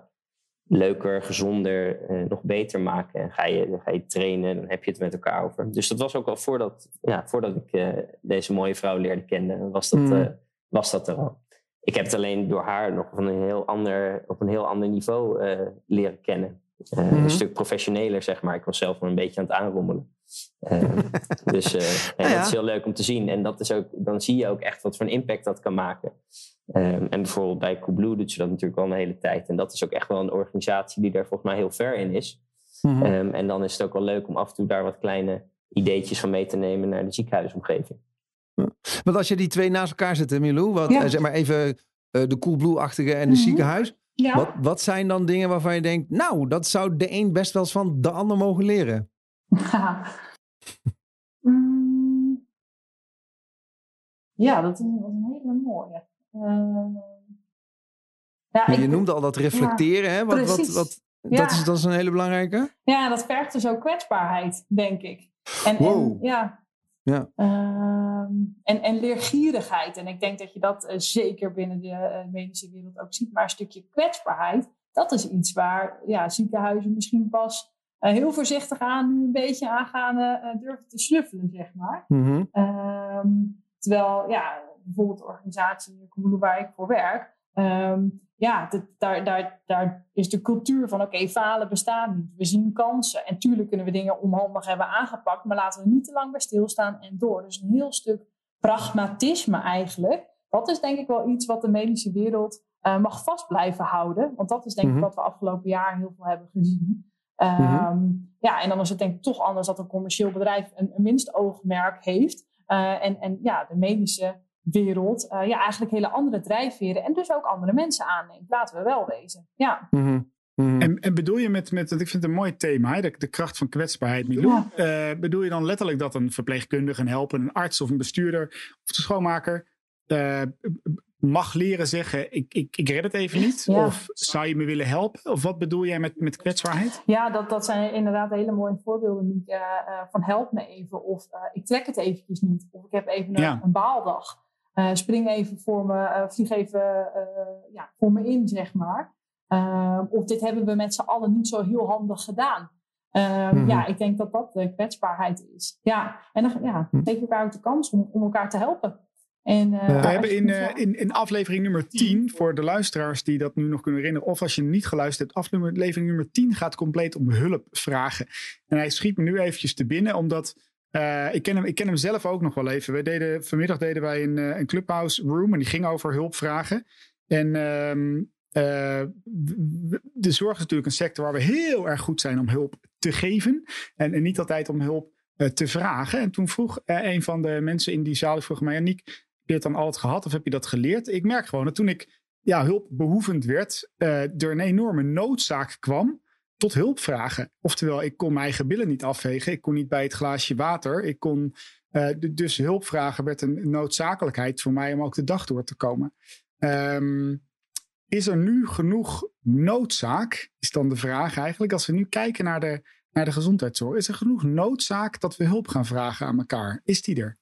leuker, gezonder, uh, nog beter maken. En ga je, ga je trainen, dan heb je het met elkaar over. Dus dat was ook al voordat, ja, voordat ik uh, deze mooie vrouw leerde kennen, was dat, mm. was dat er al ik heb het alleen door haar nog op een heel ander, op een heel ander niveau uh, leren kennen. Uh, mm-hmm. Een stuk professioneler, zeg maar. Ik was zelf wel een beetje aan het aanrommelen. Uh, [LAUGHS] dus ja. dat is heel leuk om te zien. En dat is ook, dan zie je ook echt wat voor een impact dat kan maken. Um, en bijvoorbeeld bij Coolblue doet ze dat natuurlijk al een hele tijd. En dat is ook echt wel een organisatie die daar volgens mij heel ver in is. Mm-hmm. Um, en dan is het ook wel leuk om af en toe daar wat kleine ideetjes van mee te nemen naar de ziekenhuisomgeving. Want als je die twee naast elkaar zet, Milou, wat, ja. zeg maar even uh, de Coolblue-achtige en de mm-hmm. ziekenhuis. Ja. Wat, wat zijn dan dingen waarvan je denkt, nou, dat zou de een best wel eens van de ander mogen leren? Ja, [LAUGHS] mm. ja dat is een hele mooie. Uh, ja, je ik, noemde al dat reflecteren, hè? Wat, wat, wat, dat, is, dat is een hele belangrijke. Ja, dat vergt dus ook kwetsbaarheid, denk ik. En, wow. en ja, ja. Uh, en, en leergierigheid. En ik denk dat je dat uh, zeker binnen de uh, medische wereld ook ziet. Maar een stukje kwetsbaarheid, dat is iets waar ja, ziekenhuizen misschien pas uh, heel voorzichtig aan nu een beetje aan gaan durven te snuffelen, zeg maar. Mm-hmm. Um, terwijl, ja, bijvoorbeeld de organisatie waar ik voor werk, um, ja, daar, daar, daar is de cultuur van oké, okay, falen bestaat niet. We zien kansen. En tuurlijk kunnen we dingen onhandig hebben aangepakt, maar laten we niet te lang bij stilstaan en door. Dus een heel stuk pragmatisme eigenlijk. Dat is denk ik wel iets wat de medische wereld uh, mag vast blijven houden. Want dat is denk ik wat we afgelopen jaar heel veel hebben gezien. Um, mm-hmm. Ja, en dan is het denk ik toch anders dat een commercieel bedrijf een, een winstoogmerk heeft. Uh, en, en ja, de medische wereld uh, ja, eigenlijk hele andere drijfveren en dus ook andere mensen aanneemt. Laten we wel wezen. Ja. Mm-hmm. Mm-hmm. En, en, bedoel je met, met, ik vind het een mooi thema, hè? De, de kracht van kwetsbaarheid, Milou. Ja. Uh, bedoel je dan letterlijk dat een verpleegkundige, een helper, een arts of een bestuurder of de schoonmaker uh, mag leren zeggen: ik, ik, ik red het even niet? Ja. Of zou je me willen helpen? Of wat bedoel jij met, met kwetsbaarheid? Ja, dat, dat zijn inderdaad hele mooie voorbeelden. Niet, uh, uh, van help me even, of ik trek het eventjes niet, of ik heb even een, ja. een baaldag. Uh, spring even voor me, uh, vlieg even uh, ja, voor me in, zeg maar. of dit hebben we met z'n allen niet zo heel handig gedaan. Mm-hmm. Ja, ik denk dat dat de kwetsbaarheid is. Ja, en dan ja, geef je elkaar ook de kans om, om elkaar te helpen. En, we hebben in, in, in aflevering nummer 10, voor de luisteraars die dat nu nog kunnen herinneren, of als je niet geluisterd hebt, aflevering nummer 10 gaat compleet om hulp vragen. En hij schiet me nu eventjes te binnen, omdat Eh, ik, ken hem, ik ken hem zelf ook nog wel even. We deden, vanmiddag deden wij een, eh, een clubhouse room en die ging over hulpvragen. En ehm, eh, de zorg is natuurlijk een sector waar we heel erg goed zijn om hulp te geven. En, en niet altijd om hulp te vragen. En toen vroeg een van de mensen in die zaal, vroeg mij, Aniek, heb je het dan altijd gehad of heb je dat geleerd? Ik merk gewoon dat toen ik ja, hulpbehoevend werd, er een enorme noodzaak kwam tot hulp vragen. Oftewel, ik kon mijn eigen billen niet afvegen. Ik kon niet bij het glaasje water. Ik kon, uh, dus hulp vragen werd een noodzakelijkheid voor mij om ook de dag door te komen. Um, is er nu genoeg noodzaak, is dan de vraag eigenlijk, als we nu kijken naar de, naar de gezondheidszorg. Is er genoeg noodzaak dat we hulp gaan vragen aan elkaar? Is die er?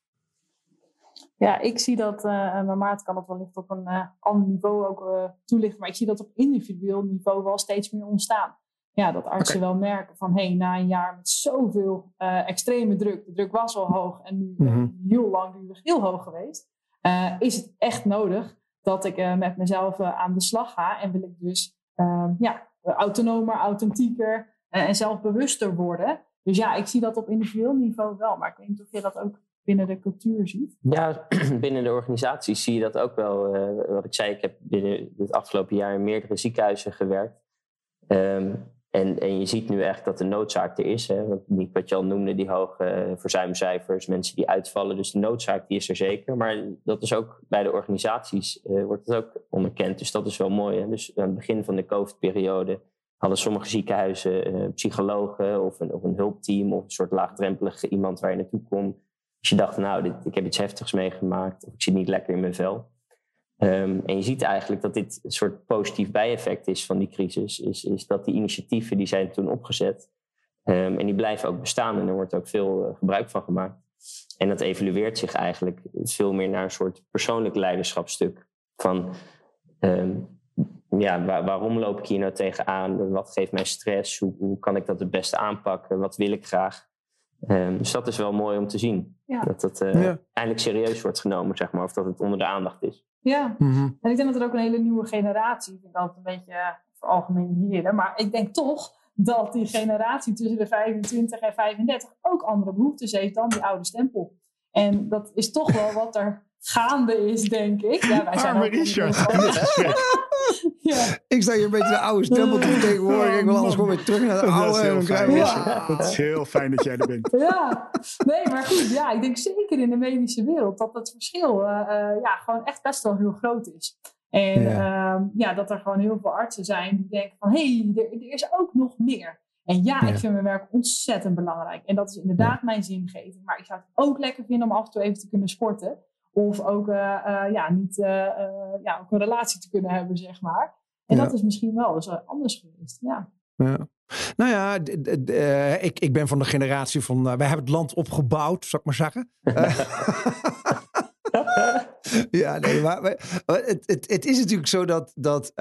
Ja, ik zie dat, uh, maar Maarten kan het wellicht op een uh, ander niveau ook toelichten, maar ik zie dat op individueel niveau wel steeds meer ontstaan ja, dat artsen wel merken van hey, na een jaar met zoveel uh, extreme druk, de druk was al hoog en nu mm -hmm. heel langdurig heel hoog geweest, uh, is het echt nodig dat ik uh, met mezelf aan de slag ga en wil ik dus ehm, ja, autonomer, authentieker en zelfbewuster worden. Dus ja, ik zie dat op individueel niveau wel, maar ik weet niet of je dat ook binnen de cultuur ziet. Ja, [CLEARS THROAT] binnen de organisatie zie je dat ook wel. wat ik zei, ik heb binnen dit afgelopen jaar in meerdere ziekenhuizen gewerkt. Um, en, en je ziet nu echt dat de noodzaak er is. Hè? Wat, je al noemde, die hoge verzuimcijfers, mensen die uitvallen. Dus de noodzaak die is er zeker. Maar dat is ook bij de organisaties, uh, wordt het ook onderkend. Dus dat is wel mooi. Hè? Dus aan het begin van de COVID-periode hadden sommige ziekenhuizen uh, psychologen of een, of een hulpteam of een soort laagdrempelige iemand waar je naartoe kon. Als je dacht, nou, dit, ik heb iets heftigs meegemaakt of ik zit niet lekker in mijn vel. Um, en je ziet eigenlijk dat dit een soort positief bijeffect is van die crisis. Is, is dat die initiatieven die zijn toen opgezet. Um, en die blijven ook bestaan en er wordt ook veel uh, gebruik van gemaakt. En dat evalueert zich eigenlijk veel meer naar een soort persoonlijk leiderschapstuk. Van um, ja, waar, waarom loop ik hier nou tegenaan? Wat geeft mij stress? Hoe, hoe kan ik dat het beste aanpakken? Wat wil ik graag? dus dat is wel mooi om te zien. Ja. Dat het uh, ja. eindelijk serieus wordt genomen, zeg maar. Of dat het onder de aandacht is. Ja, mm-hmm. en ik denk dat er ook een hele nieuwe generatie, ik vind altijd een beetje uh, veralgemeneren, maar ik denk toch dat die generatie tussen de 25 en 35 ook andere behoeftes heeft dan die oude stempel. En dat is toch wel wat er gaande is, denk ik. Ja, wij zijn Arme Richard. [LAUGHS] ja. Ik sta hier een beetje de oude stempel te tegenwoordig. Ik wil alles gewoon weer terug naar de oude. Dat is, heel ja. dat is heel fijn dat jij er bent. Ja, nee, maar goed. Ja, ik denk zeker in de medische wereld dat het verschil uh, uh, ja, gewoon echt best wel heel groot is. En ja. Uh, ja, dat er gewoon heel veel artsen zijn die denken van... hé, hey, er, er is ook nog meer. En ja, ja, ik vind mijn werk ontzettend belangrijk. En dat is inderdaad mijn zingeving. Maar ik zou het ook lekker vinden om af en toe even te kunnen sporten. Of ook, uh, uh, ja, niet, uh, ja, ook een relatie te kunnen hebben, zeg maar. En ja. dat is misschien wel eens anders geweest, ja. ja. Nou ja, ik, ik ben van de generatie van, wij hebben het land opgebouwd, zou ik maar zeggen. [LAUGHS] [LAUGHS] ja, nee, maar, maar het, het, het, is natuurlijk zo dat, dat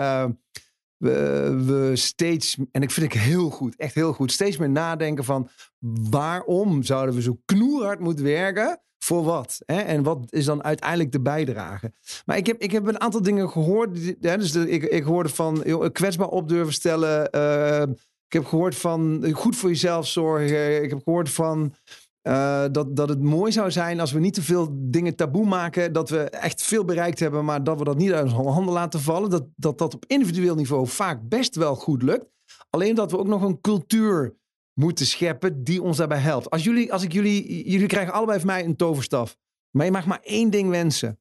we, steeds, en ik vind ik heel goed, echt heel goed, steeds meer nadenken van waarom zouden we zo knoerhard moeten werken voor wat? Hè? En wat is dan uiteindelijk de bijdrage? Maar ik heb, ik heb een aantal dingen gehoord. Hè? Dus ik, ik hoorde van joh, kwetsbaar op durven stellen. Uh, ik heb gehoord van goed voor jezelf zorgen. Ik heb gehoord van uh, dat, dat het mooi zou zijn als we niet te veel dingen taboe maken. Dat we echt veel bereikt hebben, maar dat we dat niet uit onze handen laten vallen. Dat, dat dat op individueel niveau vaak best wel goed lukt. Alleen dat we ook nog een cultuur moeten scheppen die ons daarbij helpt. Als, jullie, als ik jullie, jullie krijgen allebei van mij een toverstaf, maar je mag maar één ding wensen.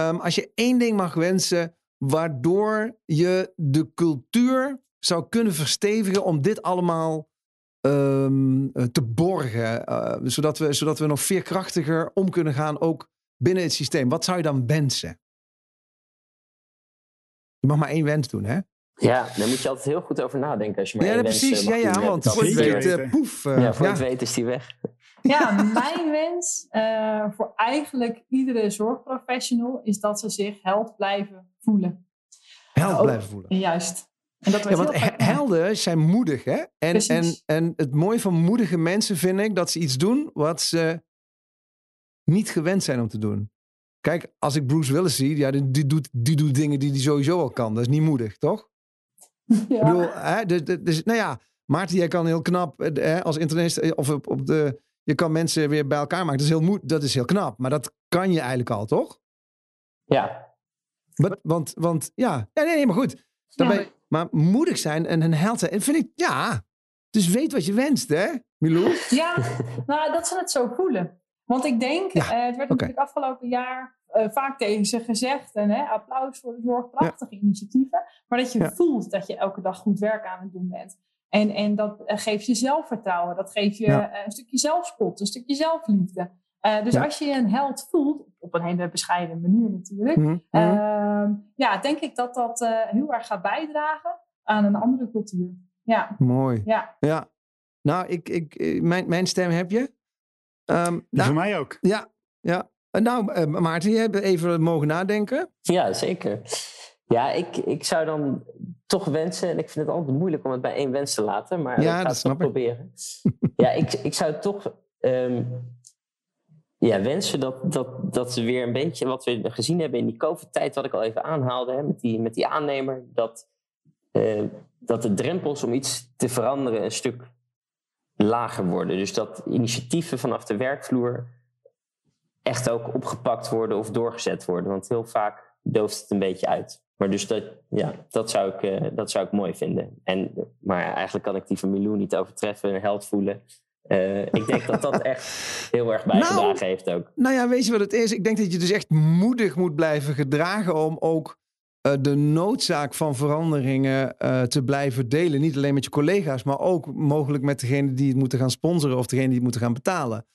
Um, als je één ding mag wensen, waardoor je de cultuur zou kunnen verstevigen om dit allemaal um, te borgen, uh, zodat, we, zodat we nog veerkrachtiger om kunnen gaan, ook binnen het systeem. Wat zou je dan wensen? Je mag maar één wens doen, hè? Ja, daar moet je altijd heel goed over nadenken. Als je maar ja, precies. Ja, ja, want voor het weet, uh, poef. Uh, ja, voor ja. het weet is die weg. [LAUGHS] Ja, mijn wens uh, voor eigenlijk iedere zorgprofessional is dat ze zich held blijven voelen. Held blijven voelen. Juist. En dat ja, want helden zijn moedig, hè? En, en, en het mooie van moedige mensen vind ik dat ze iets doen wat ze niet gewend zijn om te doen. Kijk, als ik Bruce Willis zie, ja, die, die, doet, die doet dingen die hij sowieso al kan. Dat is niet moedig, toch? [LAUGHS] Ja. Ik bedoel, hè, dus, dus, nou ja, Maarten, jij kan heel knap hè, als internist of op, op de Je kan mensen weer bij elkaar maken. Dat is heel, moe- dat is heel knap. Maar dat kan je eigenlijk al, toch? Ja, Want, want, want ja. ja nee, nee, maar goed. Dan Ja. Maar moedig zijn en een held zijn. En vind ik, ja. Dus weet wat je wenst, hè, Milou? Ja, nou, dat ze het zo voelen. Want ik denk, Ja, eh, het werd natuurlijk afgelopen jaar eh, vaak tegen ze gezegd. En hè, applaus voor de zorg, prachtige initiatieven. Maar dat je Ja. voelt dat je elke dag goed werk aan het doen bent. En, en dat eh, geeft je zelfvertrouwen. Dat geeft je Ja. een stukje zelfspot, een stukje zelfliefde. Eh, dus Ja. als je je een held voelt, op een hele bescheiden manier natuurlijk. Mhm, mhm. ehm, ja, denk ik dat dat eh, heel erg gaat bijdragen aan een andere cultuur. Ja, Mooi. ja. Ja. Nou, ik, ik, eh, mijn, mijn stem heb je. Ehm, Ja, nou, voor mij ook. ja, ja. Nou, Maarten, je hebt even mogen nadenken. ja zeker. Ja, ik, ik zou dan toch wensen, en ik vind het altijd moeilijk om het bij één wens te laten, maar Ja, ik ga dat het snap toch ik. proberen. [LAUGHS] ja, ik, ik zou toch ehm, ja, wensen dat, dat, dat ze weer een beetje wat we gezien hebben in die COVID-tijd, wat ik al even aanhaalde, hè, met, die, met die aannemer, dat, eh, dat de drempels om iets te veranderen een stuk lager worden. Dus dat initiatieven vanaf de werkvloer echt ook opgepakt worden of doorgezet worden. Want heel vaak dooft het een beetje uit. Maar dus dat, ja, dat, zou ik, eh, dat zou ik mooi vinden. En, maar eigenlijk kan ik die van Milou niet overtreffen, een held voelen. Eh, ik denk dat dat [LAUGHS] echt heel erg bijgedragen Nou, heeft ook. Nou ja, weet je wat het is? Ik denk dat je dus echt moedig moet blijven gedragen om ook eh, de noodzaak van veranderingen eh, te blijven delen. Niet alleen met je collega's, maar ook mogelijk met degene die het moeten gaan sponsoren of degene die het moeten gaan betalen.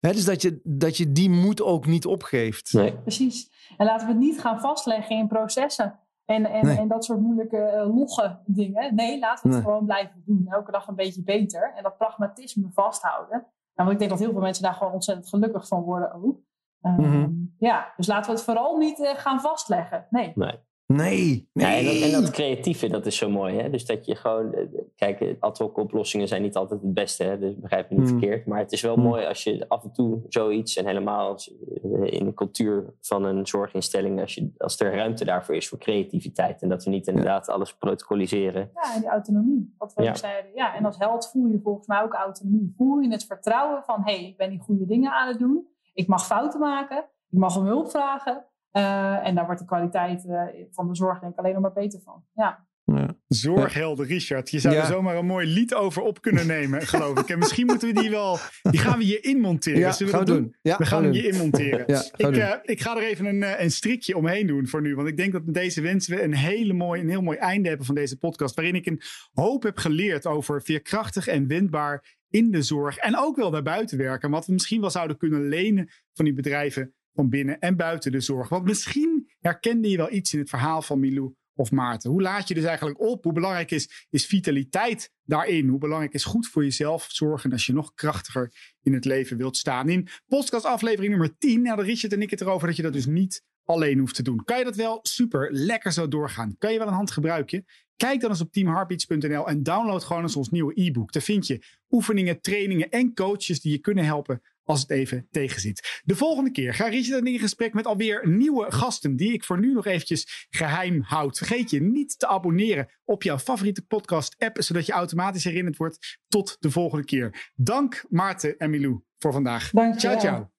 Hè, dus dat je, dat je die moed ook niet opgeeft. Nee. Precies. En laten we het niet gaan vastleggen in processen. En, en, Nee. en dat soort moeilijke eh, logge dingen. Nee, laten we het Nee. gewoon blijven doen. Elke dag een beetje beter. En dat pragmatisme vasthouden. Nou, want ik denk dat heel veel mensen daar gewoon ontzettend gelukkig van worden ook. Ehm, Mhm. Ja, dus laten we het vooral niet eh, gaan vastleggen. Nee. nee. Nee, Ja, en, dat, nee. en dat creatieve, dat is zo mooi. Hè? Dus dat je gewoon... eh, Kijk, eh, ad hoc oplossingen zijn niet altijd het beste. Hè? Dus begrijp me niet Hmm. verkeerd. Maar het is wel Hmm. mooi als je af en toe zoiets... En helemaal eh, in de cultuur van een zorginstelling... Als, je, als er ruimte daarvoor is voor creativiteit. En dat we niet inderdaad alles protocoliseren. Ja, en die autonomie. Wat we Ja. ook zeiden. Ja, en als held voel je volgens mij ook autonomie. Voel je het vertrouwen van... hé, hey, ik ben die goede dingen aan het doen. Ik mag fouten maken. Ik mag om hulp vragen. Eh, en daar wordt de kwaliteit eh, van de zorg denk ik alleen nog maar beter van. Ja. Ja. Zorghelden, Richard. Je zou Ja. er zomaar een mooi lied over op kunnen [LAUGHS] nemen, geloof ik. En misschien moeten we die wel... Die gaan we hier inmonteren. Ja, Zullen we gaan dat we doen? doen. Ja, We gaan hem doen. hier inmonteren. [LAUGHS] Ik, eh, ik ga er even een, eh, een strikje omheen doen voor nu. Want ik denk dat met deze wensen we een, hele mooi, een heel mooi einde hebben van deze podcast. Waarin ik een hoop heb geleerd over veerkrachtig en wendbaar in de zorg. En ook wel daarbuiten werken. Wat we misschien wel zouden kunnen lenen van die bedrijven van binnen en buiten de zorg. Want misschien herkende je wel iets in het verhaal van Milou of Maarten. Hoe laat je dus eigenlijk op? Hoe belangrijk is, is vitaliteit daarin? Hoe belangrijk is goed voor jezelf zorgen als je nog krachtiger in het leven wilt staan? In podcast aflevering nummer 10 hadden Richard en ik het erover dat je dat dus niet alleen hoeft te doen. Kan je dat wel? Super, lekker zo doorgaan. Kan je wel een hand gebruiken? Kijk dan eens op teamheartbeats.nl en download gewoon eens ons nieuwe e-book. Daar vind je oefeningen, trainingen en coaches die je kunnen helpen als het even tegenzit. De volgende keer ga Richard en ik in gesprek met alweer nieuwe gasten die ik voor nu nog eventjes geheim houd. Vergeet je niet te abonneren op jouw favoriete podcast app, zodat je automatisch herinnerd wordt tot de volgende keer. Dank Maarten en Milou voor vandaag. Dank je Ciao, ciao.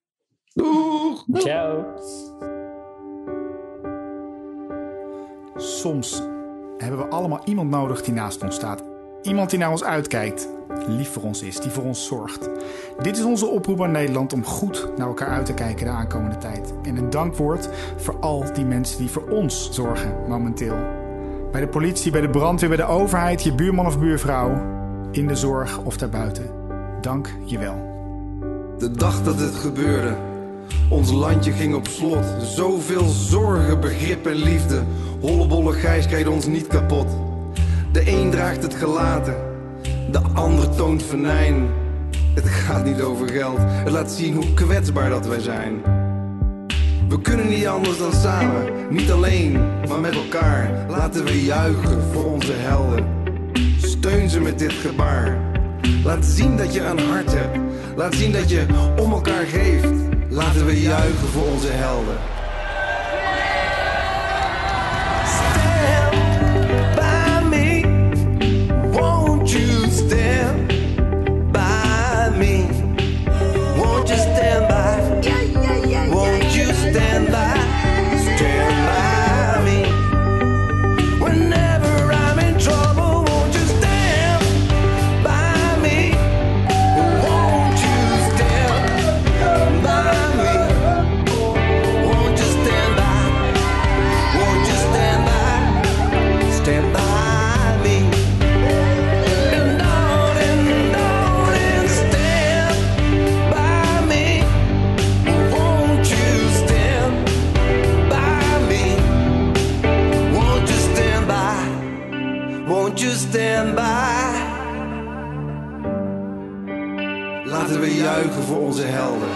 Doeg! Ciao. Soms hebben we allemaal iemand nodig die naast ons staat. Iemand die naar ons uitkijkt, lief voor ons is, die voor ons zorgt. Dit is onze oproep aan Nederland om goed naar elkaar uit te kijken de aankomende tijd. En een dankwoord voor al die mensen die voor ons zorgen momenteel. Bij de politie, bij de brandweer, bij de overheid, je buurman of buurvrouw, in de zorg of daarbuiten. Dank je wel. De dag dat het gebeurde, ons landje ging op slot. Zoveel zorgen, begrip en liefde. Hollebolle Gijs krijgt ons niet kapot. De een draagt het gelaten, de ander toont venijn. Het gaat niet over geld, het laat zien hoe kwetsbaar dat wij zijn. We kunnen niet anders dan samen, niet alleen, maar met elkaar. Laten we juichen voor onze helden. Steun ze met dit gebaar. Laat zien dat je een hart hebt. Laat zien dat je om elkaar geeft. Laten we juichen voor onze helden. Voor onze helden.